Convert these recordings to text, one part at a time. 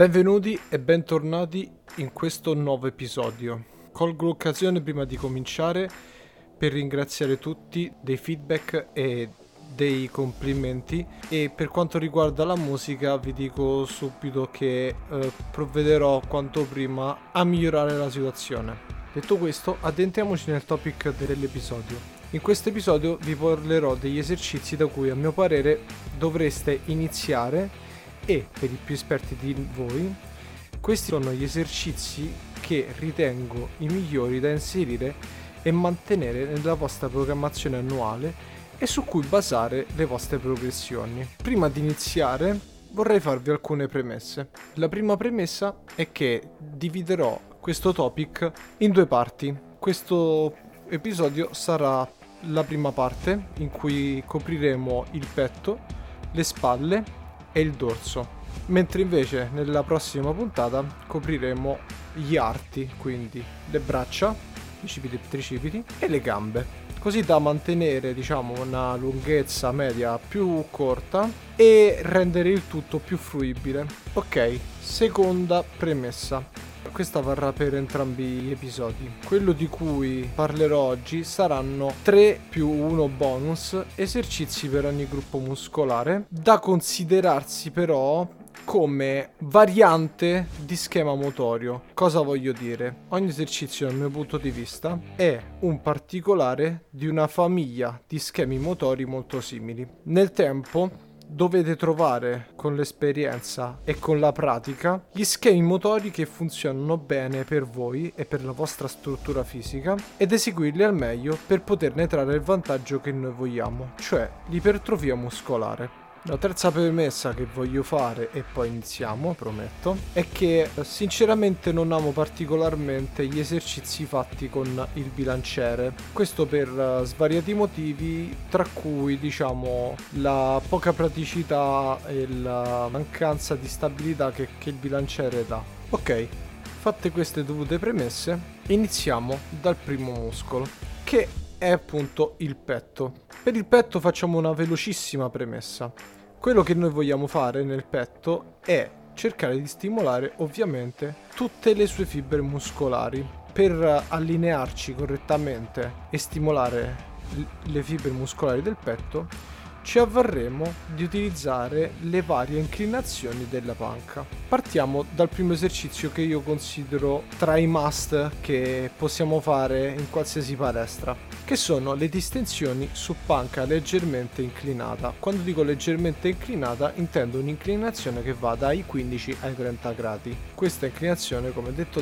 Benvenuti e bentornati in questo nuovo episodio. Colgo l'occasione prima di cominciare per ringraziare tutti dei feedback e dei complimenti e per quanto riguarda la musica vi dico subito che eh, provvederò quanto prima a migliorare la situazione. Detto questo, addentriamoci nel topic dell'episodio. In questo episodio vi parlerò degli esercizi da cui a mio parere dovreste iniziare e per i più esperti di voi questi sono gli esercizi che ritengo i migliori da inserire e mantenere nella vostra programmazione annuale e su cui basare le vostre progressioni. Prima di iniziare vorrei farvi alcune premesse. La prima premessa è che dividerò questo topic in due parti. Questo episodio sarà la prima parte in cui copriremo il petto, le spalle e il dorso. Mentre invece nella prossima puntata copriremo gli arti, quindi le braccia, i cipiti e tricipiti e le gambe. Così da mantenere diciamo una lunghezza media più corta e rendere il tutto più fruibile. Ok, seconda premessa questa varrà per entrambi gli episodi. Quello di cui parlerò oggi saranno 3 più 1 bonus esercizi per ogni gruppo muscolare, da considerarsi però come variante di schema motorio. Cosa voglio dire? Ogni esercizio dal mio punto di vista è un particolare di una famiglia di schemi motori molto simili. Nel tempo dovete trovare con l'esperienza e con la pratica gli schemi motori che funzionano bene per voi e per la vostra struttura fisica ed eseguirli al meglio per poterne trarre il vantaggio che noi vogliamo, cioè l'ipertrofia muscolare. La terza premessa che voglio fare, e poi iniziamo, prometto, è che sinceramente non amo particolarmente gli esercizi fatti con il bilanciere. Questo per uh, svariati motivi, tra cui diciamo la poca praticità e la mancanza di stabilità che, che il bilanciere dà. Ok, fatte queste dovute premesse, iniziamo dal primo muscolo, che è appunto il petto. Per il petto facciamo una velocissima premessa. Quello che noi vogliamo fare nel petto è cercare di stimolare ovviamente tutte le sue fibre muscolari per allinearci correttamente e stimolare le fibre muscolari del petto ci avvarremo di utilizzare le varie inclinazioni della panca. Partiamo dal primo esercizio che io considero tra i must che possiamo fare in qualsiasi palestra, che sono le distensioni su panca leggermente inclinata. Quando dico leggermente inclinata intendo un'inclinazione che va dai 15 ai 30 gradi. Questa inclinazione, come detto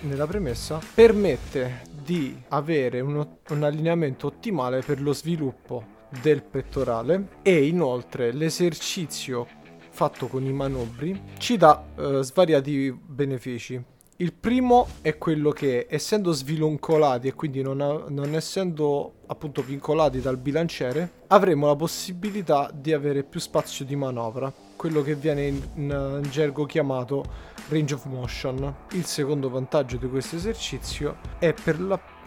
nella premessa, permette di avere un, un allineamento ottimale per lo sviluppo del pettorale e inoltre l'esercizio fatto con i manubri ci dà eh, svariati benefici. Il primo è quello che essendo sviluncolati e quindi non, non essendo appunto vincolati dal bilanciere avremo la possibilità di avere più spazio di manovra, quello che viene in, in, in gergo chiamato range of motion. Il secondo vantaggio di questo esercizio è per l'appunto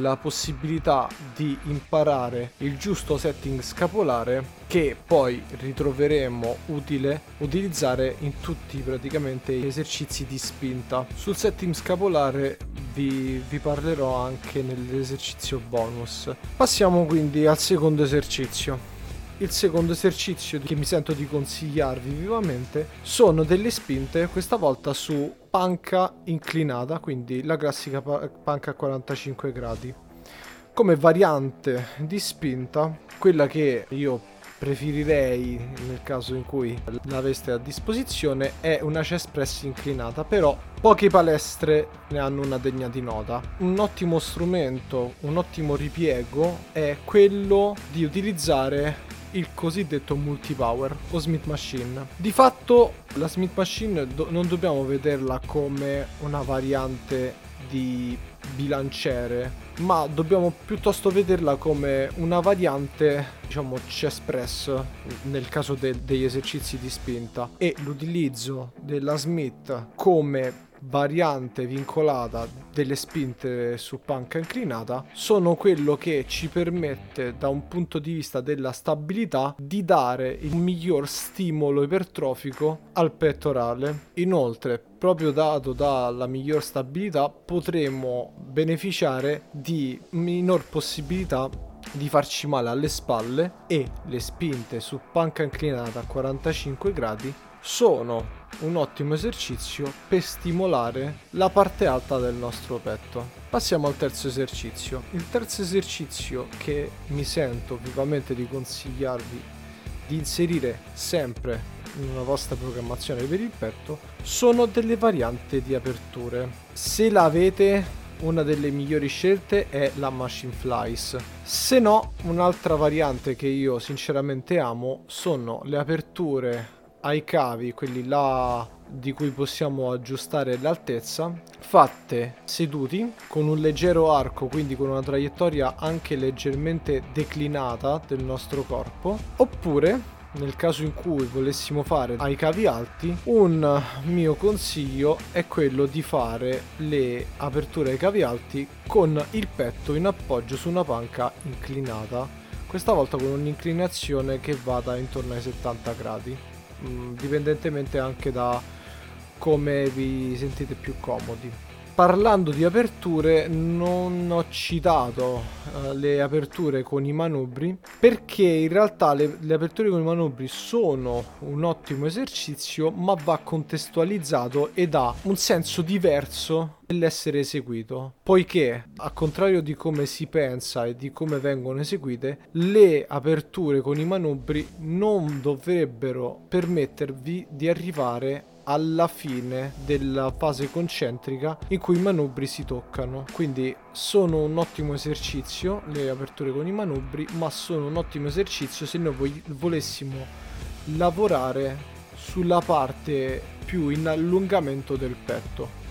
la possibilità di imparare il giusto setting scapolare che poi ritroveremo utile utilizzare in tutti praticamente gli esercizi di spinta. Sul setting scapolare vi, vi parlerò anche nell'esercizio bonus. Passiamo quindi al secondo esercizio. Il secondo esercizio che mi sento di consigliarvi vivamente sono delle spinte, questa volta su panca inclinata, quindi la classica panca a 45 gradi. Come variante di spinta, quella che io preferirei nel caso in cui l'aveste a disposizione è una chest press inclinata, però poche palestre ne hanno una degna di nota. Un ottimo strumento, un ottimo ripiego è quello di utilizzare il cosiddetto multipower o Smith Machine. Di fatto la Smith Machine do- non dobbiamo vederla come una variante di bilanciere, ma dobbiamo piuttosto vederla come una variante, diciamo, chest press nel caso de- degli esercizi di spinta e l'utilizzo della Smith come variante vincolata delle spinte su panca inclinata sono quello che ci permette da un punto di vista della stabilità di dare il miglior stimolo ipertrofico al pettorale. Inoltre, proprio dato dalla miglior stabilità, potremo beneficiare di minor possibilità di farci male alle spalle e le spinte su panca inclinata a 45 gradi sono un ottimo esercizio per stimolare la parte alta del nostro petto. Passiamo al terzo esercizio. Il terzo esercizio che mi sento vivamente di consigliarvi di inserire sempre una vostra programmazione per il petto sono delle varianti di aperture. Se l'avete una delle migliori scelte è la Machine Flies. Se no, un'altra variante che io sinceramente amo sono le aperture ai cavi, quelli là di cui possiamo aggiustare l'altezza, fatte seduti con un leggero arco, quindi con una traiettoria anche leggermente declinata del nostro corpo, oppure nel caso in cui volessimo fare ai cavi alti, un mio consiglio è quello di fare le aperture ai cavi alti con il petto in appoggio su una panca inclinata, questa volta con un'inclinazione che vada intorno ai 70 gradi, dipendentemente anche da come vi sentite più comodi parlando di aperture non ho citato uh, le aperture con i manubri perché in realtà le, le, aperture con i manubri sono un ottimo esercizio ma va contestualizzato ed ha un senso diverso nell'essere eseguito. Poiché a contrario di come si pensa e di come vengono eseguite le aperture con i manubri non dovrebbero permettervi di arrivare alla fine della fase concentrica in cui i manubri si toccano. Quindi sono un ottimo esercizio le aperture con i manubri, ma sono un ottimo esercizio se noi volessimo lavorare sulla parte più in allungamento del petto.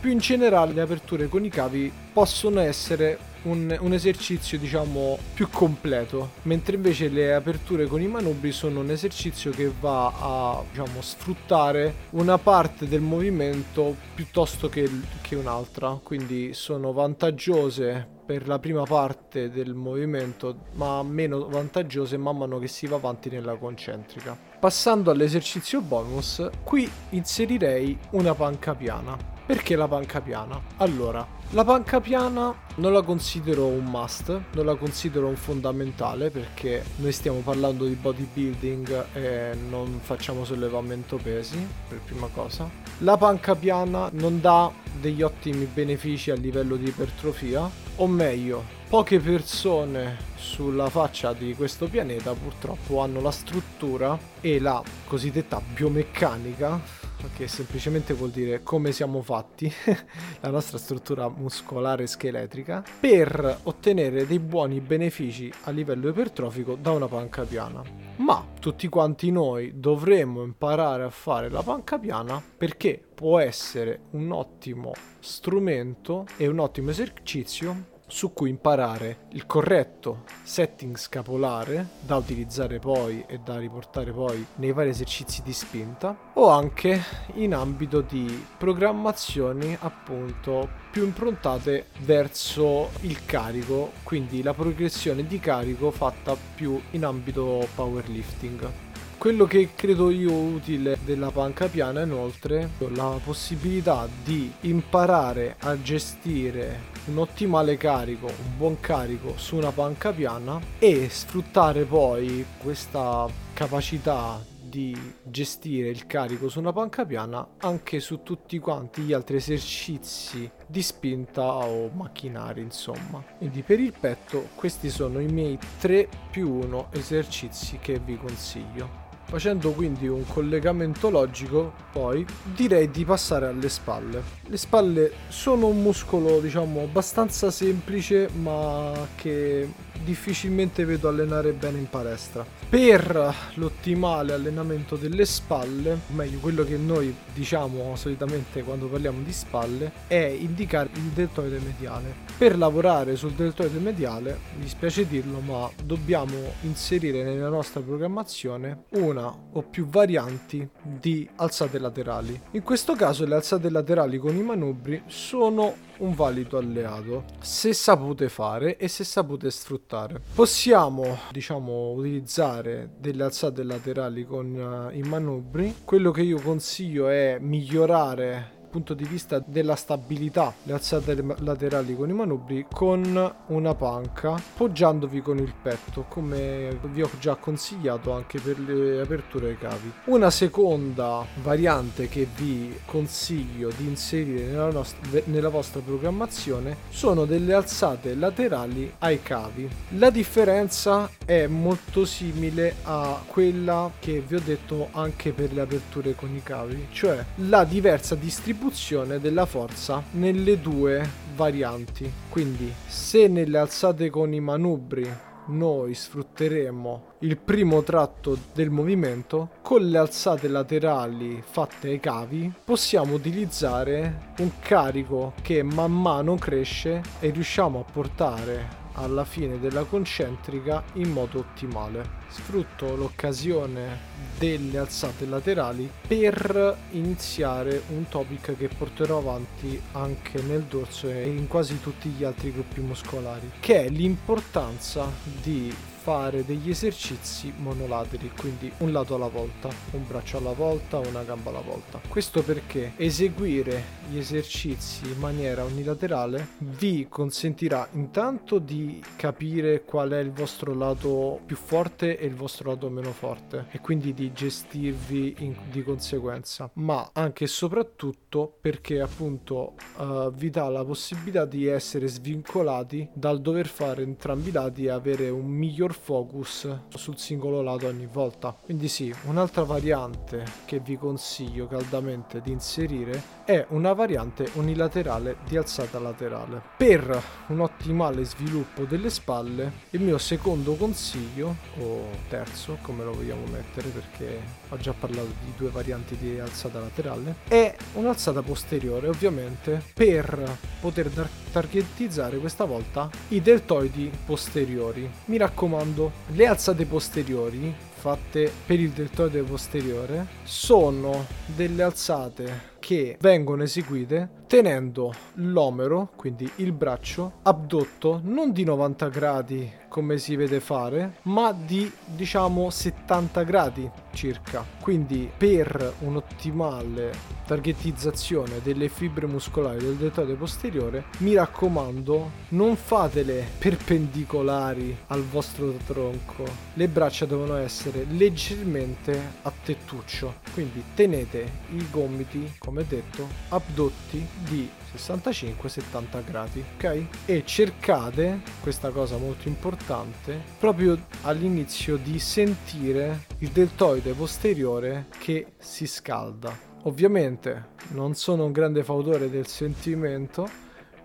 Più in generale le aperture con i cavi possono essere un, un, esercizio diciamo più completo mentre invece le aperture con i manubri sono un esercizio che va a diciamo, sfruttare una parte del movimento piuttosto che, che un'altra. Quindi sono vantaggiose per la prima parte del movimento ma meno vantaggiose man mano che si va avanti nella concentrica. Passando all'esercizio bonus qui inserirei una panca piana perché la panca piana? Allora, la panca piana non la considero un must, non la considero un fondamentale perché noi stiamo parlando di bodybuilding e non facciamo sollevamento pesi, per prima cosa. La panca piana non dà degli ottimi benefici a livello di ipertrofia, o meglio, poche persone sulla faccia di questo pianeta purtroppo hanno la struttura e la cosiddetta biomeccanica che semplicemente vuol dire come siamo fatti, la nostra struttura muscolare scheletrica, per ottenere dei buoni benefici a livello ipertrofico da una panca piana. Ma tutti quanti noi dovremmo imparare a fare la panca piana perché può essere un ottimo strumento e un ottimo esercizio su cui imparare il corretto setting scapolare da utilizzare poi e da riportare poi nei vari esercizi di spinta o anche in ambito di programmazioni appunto più improntate verso il carico quindi la progressione di carico fatta più in ambito powerlifting. Quello che credo io utile della panca piana inoltre è la possibilità di imparare a gestire un ottimale carico, un buon carico su una panca piana e sfruttare poi questa capacità di gestire il carico su una panca piana anche su tutti quanti gli altri esercizi di spinta o macchinari insomma. Quindi per il petto questi sono i miei 3 più 1 esercizi che vi consiglio Facendo quindi un collegamento logico, poi direi di passare alle spalle. Le spalle sono un muscolo, diciamo, abbastanza semplice, ma che difficilmente vedo allenare bene in palestra. Per l'ottimale allenamento delle spalle, o meglio quello che noi diciamo solitamente quando parliamo di spalle, è indicare il deltoide mediale. Per lavorare sul deltoide mediale, mi dispiace dirlo, ma dobbiamo inserire nella nostra programmazione una o più varianti di alzate laterali. In questo caso le alzate laterali con i manubri sono un valido alleato se sapute fare e se sapute sfruttare. Possiamo, diciamo, utilizzare delle alzate laterali con uh, i manubri. Quello che io consiglio è migliorare punto di vista della stabilità le alzate laterali con i manubri con una panca poggiandovi con il petto come vi ho già consigliato anche per le aperture ai cavi. Una seconda variante che vi consiglio di inserire nella, nostra, nella vostra programmazione sono delle alzate laterali ai cavi. La differenza è molto simile a quella che vi ho detto anche per le aperture con i cavi cioè la diversa distribuzione distribuzione della forza nelle due varianti. Quindi se nelle alzate con i manubri noi sfrutteremo il primo tratto del movimento, con le alzate laterali fatte ai cavi possiamo utilizzare un carico che man mano cresce e riusciamo a portare alla fine della concentrica in modo ottimale. Sfrutto l'occasione delle alzate laterali per iniziare un topic che porterò avanti anche nel dorso e in quasi tutti gli altri gruppi muscolari, che è l'importanza di fare degli esercizi monolateri, quindi un lato alla volta, un braccio alla volta, una gamba alla volta. Questo perché eseguire gli esercizi in maniera unilaterale vi consentirà intanto di capire qual è il vostro lato più forte e il vostro lato meno forte e quindi di gestirvi in, di conseguenza, ma anche e soprattutto perché appunto uh, vi dà la possibilità di essere svincolati dal dover fare entrambi i lati e avere un miglior focus sul singolo lato ogni volta. Quindi sì, un'altra variante che vi consiglio caldamente di inserire è una variante unilaterale di alzata laterale. Per un ottimale sviluppo delle spalle, il mio secondo consiglio, o terzo, come lo vogliamo mettere perché ho già parlato di due varianti di alzata laterale, è un'alzata posteriore ovviamente per poter targetizzare questa volta i deltoidi posteriori. Mi raccomando, le alzate posteriori fatte per il deltoide posteriore sono delle alzate che vengono eseguite tenendo l'omero, quindi il braccio, abdotto non di 90 gradi come si vede fare, ma di diciamo 70 gradi circa. Quindi per un'ottimale targetizzazione delle fibre muscolari del deltoide posteriore, mi raccomando, non fatele perpendicolari al vostro tronco. Le braccia devono essere leggermente a tettuccio. Quindi tenete i gomiti, come detto, abdotti di 65-70 gradi, ok? E cercate, questa cosa molto importante, proprio all'inizio di sentire il deltoide posteriore che si scalda. Ovviamente non sono un grande fautore del sentimento,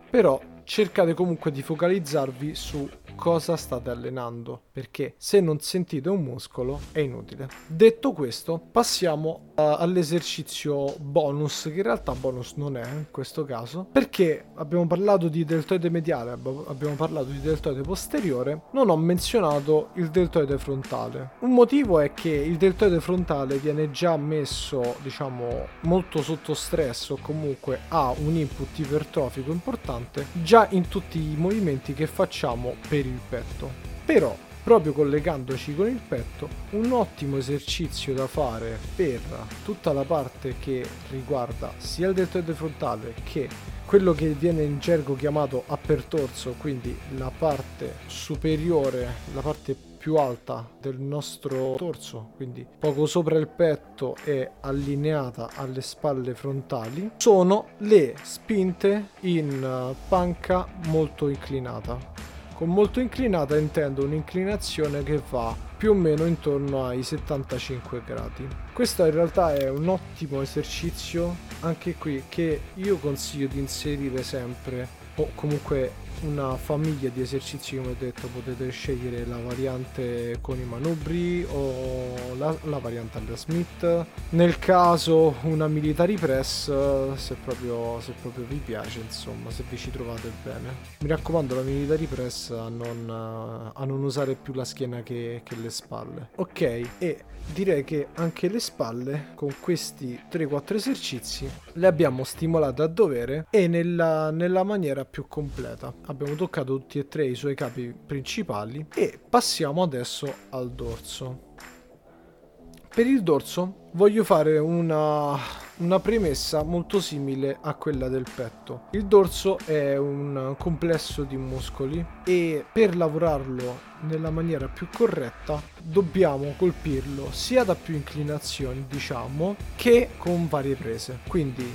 però cercate comunque di focalizzarvi su cosa state allenando, perché se non sentite un muscolo è inutile. Detto questo, passiamo uh, all'esercizio bonus, che in realtà bonus non è in questo caso, perché abbiamo parlato di deltoide mediale, abbiamo parlato di deltoide posteriore, non ho menzionato il deltoide frontale. Un motivo è che il deltoide frontale viene già messo, diciamo, molto sotto stress o comunque ha un input ipertrofico importante già in tutti i movimenti che facciamo per il petto. Però, proprio collegandoci con il petto, un ottimo esercizio da fare per tutta la parte che riguarda sia il deltoide frontale che quello che viene in gergo chiamato upper torso, quindi la parte superiore, la parte più alta del nostro torso, quindi poco sopra il petto e allineata alle spalle frontali, sono le spinte in panca molto inclinata. Con molto inclinata intendo un'inclinazione che va più o meno intorno ai 75 gradi. Questo in realtà è un ottimo esercizio anche qui che io consiglio di inserire sempre o comunque una famiglia di esercizi come ho detto potete scegliere la variante con i manubri o la, la variante alla Smith. Nel caso una military press se proprio, se proprio vi piace insomma se vi ci trovate bene. Mi raccomando la military press a non, a non usare più la schiena che, che le spalle. Ok e direi che anche le spalle con questi 3-4 esercizi le abbiamo stimolate a dovere e nella, nella maniera più completa abbiamo toccato tutti e tre i suoi capi principali e passiamo adesso al dorso per il dorso voglio fare una, una, premessa molto simile a quella del petto. Il dorso è un complesso di muscoli e per lavorarlo nella maniera più corretta dobbiamo colpirlo sia da più inclinazioni, diciamo, che con varie prese. Quindi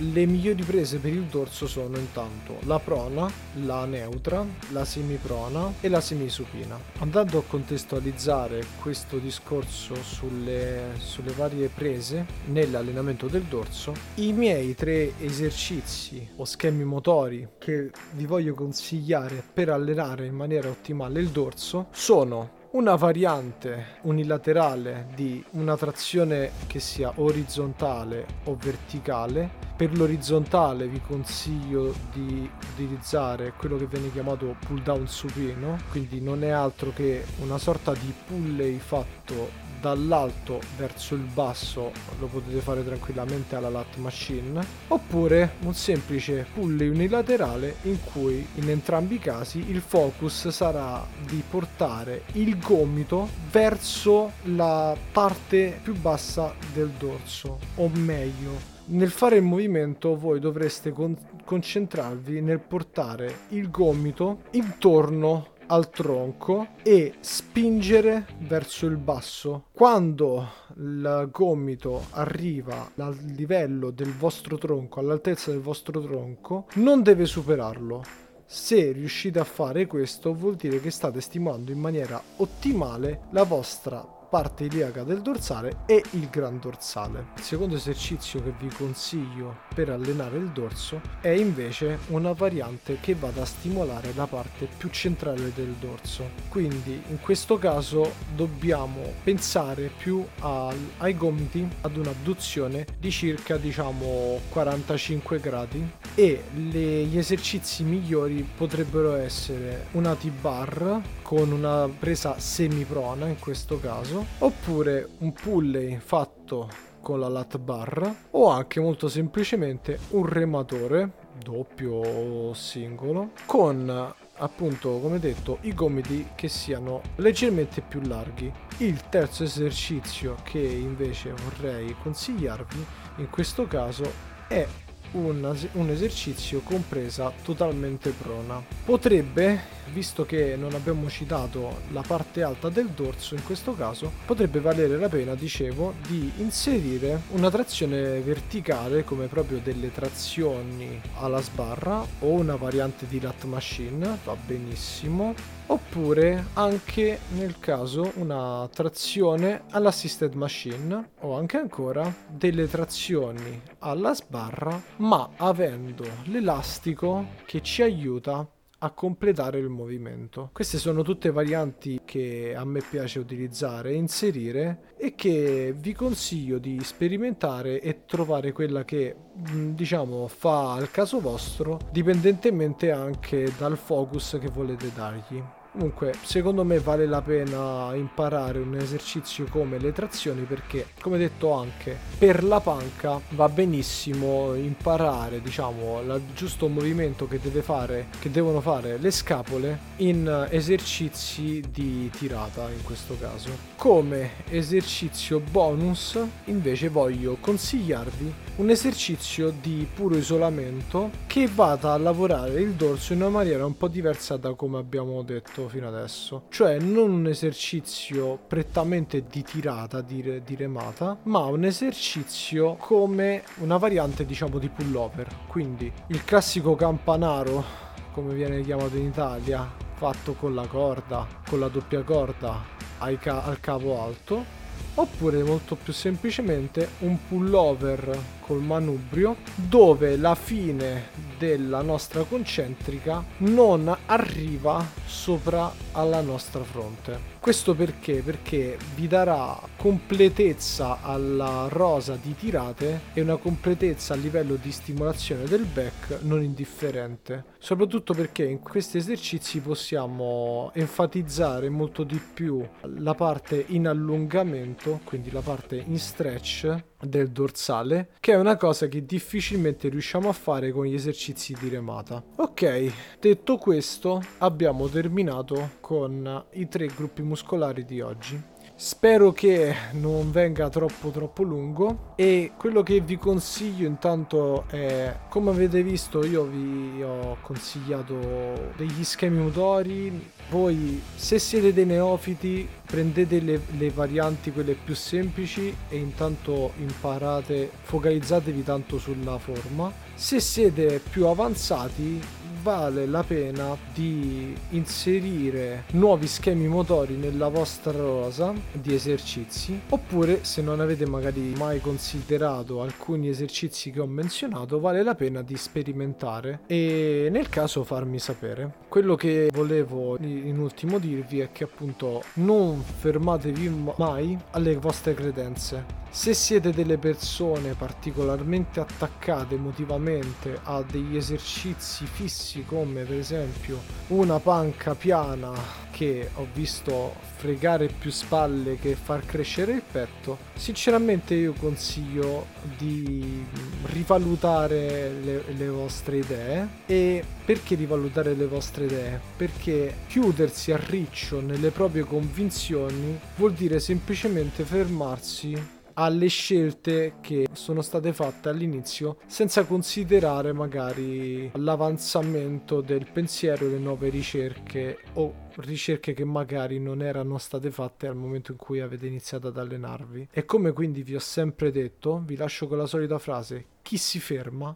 le migliori prese per il dorso sono intanto la prona, la neutra, la semiprona e la semisupina. Andando a contestualizzare questo discorso sulle, sulle varie prese nell'allenamento del dorso, i miei tre esercizi o schemi motori che vi voglio consigliare per allenare in maniera ottimale il dorso sono una variante unilaterale di una trazione che sia orizzontale o verticale. Per l'orizzontale vi consiglio di utilizzare quello che viene chiamato pull down supino, quindi non è altro che una sorta di pulley fatto dall'alto verso il basso lo potete fare tranquillamente alla lat machine oppure un semplice pulley unilaterale in cui in entrambi i casi il focus sarà di portare il gomito verso la parte più bassa del dorso o meglio nel fare il movimento voi dovreste con- concentrarvi nel portare il gomito intorno al tronco e spingere verso il basso. Quando il gomito arriva al livello del vostro tronco, all'altezza del vostro tronco, non deve superarlo. Se riuscite a fare questo vuol dire che state stimolando in maniera ottimale la vostra parte iliaca del dorsale e il gran dorsale. Il secondo esercizio che vi consiglio per allenare il dorso è invece una variante che vada a stimolare la parte più centrale del dorso. Quindi in questo caso dobbiamo pensare più al, ai gomiti ad un'abduzione di circa diciamo 45 gradi e le, gli esercizi migliori potrebbero essere una T-bar con una presa semiprona in questo caso oppure un pulley fatto con la lat bar o anche molto semplicemente un rematore doppio o singolo con appunto come detto i gomiti che siano leggermente più larghi. Il terzo esercizio che invece vorrei consigliarvi in questo caso è un, un esercizio compresa totalmente prona. Potrebbe, visto che non abbiamo citato la parte alta del dorso in questo caso, potrebbe valere la pena, dicevo, di inserire una trazione verticale come proprio delle trazioni alla sbarra o una variante di lat machine, va benissimo oppure anche nel caso una trazione all'assisted machine o anche ancora delle trazioni alla sbarra ma avendo l'elastico che ci aiuta a completare il movimento. Queste sono tutte varianti che a me piace utilizzare e inserire e che vi consiglio di sperimentare e trovare quella che diciamo fa al caso vostro dipendentemente anche dal focus che volete dargli. Comunque, secondo me vale la pena imparare un esercizio come le trazioni perché, come detto anche, per la panca va benissimo imparare, diciamo, il giusto movimento che deve fare, che devono fare le scapole in esercizi di tirata in questo caso. Come esercizio bonus, invece voglio consigliarvi un esercizio di puro isolamento che vada a lavorare il dorso in una maniera un po' diversa da come abbiamo detto fino adesso. Cioè non un esercizio prettamente di tirata, di, di remata, ma un esercizio come una variante diciamo di pullover. Quindi il classico campanaro, come viene chiamato in Italia, fatto con la corda, con la doppia corda al cavo alto oppure molto più semplicemente un pullover col manubrio dove la fine della nostra concentrica non arriva sopra alla nostra fronte. Questo perché? Perché vi darà completezza alla rosa di tirate e una completezza a livello di stimolazione del back non indifferente. Soprattutto perché in questi esercizi possiamo enfatizzare molto di più la parte in allungamento, quindi la parte in stretch del dorsale, che è una cosa che difficilmente riusciamo a fare con gli esercizi di remata. Ok, detto questo, abbiamo terminato con i tre gruppi muscolari di oggi. Spero che non venga troppo troppo lungo. E quello che vi consiglio intanto è come avete visto io vi ho consigliato degli schemi motori. Voi se siete dei neofiti prendete le, le varianti quelle più semplici e intanto imparate focalizzatevi tanto sulla forma. Se siete più avanzati vale la pena di inserire nuovi schemi motori nella vostra rosa di esercizi oppure se non avete magari mai considerato alcuni esercizi che ho menzionato vale la pena di sperimentare e nel caso farmi sapere. Quello che volevo in ultimo dirvi è che appunto non fermatevi mai alle vostre credenze se siete delle persone particolarmente attaccate emotivamente a degli esercizi fissi come per esempio una panca piana che ho visto fregare più spalle che far crescere il petto, sinceramente io consiglio di rivalutare le, le vostre idee e perché rivalutare le vostre idee? Perché chiudersi a riccio nelle proprie convinzioni vuol dire semplicemente fermarsi alle scelte che sono state fatte all'inizio senza considerare magari l'avanzamento del pensiero le nuove ricerche o ricerche che magari non erano state fatte al momento in cui avete iniziato ad allenarvi. E come quindi vi ho sempre detto, vi lascio con la solita frase, chi si ferma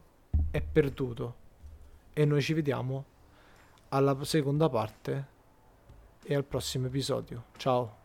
è perduto. E noi ci vediamo alla seconda parte e al prossimo episodio. Ciao!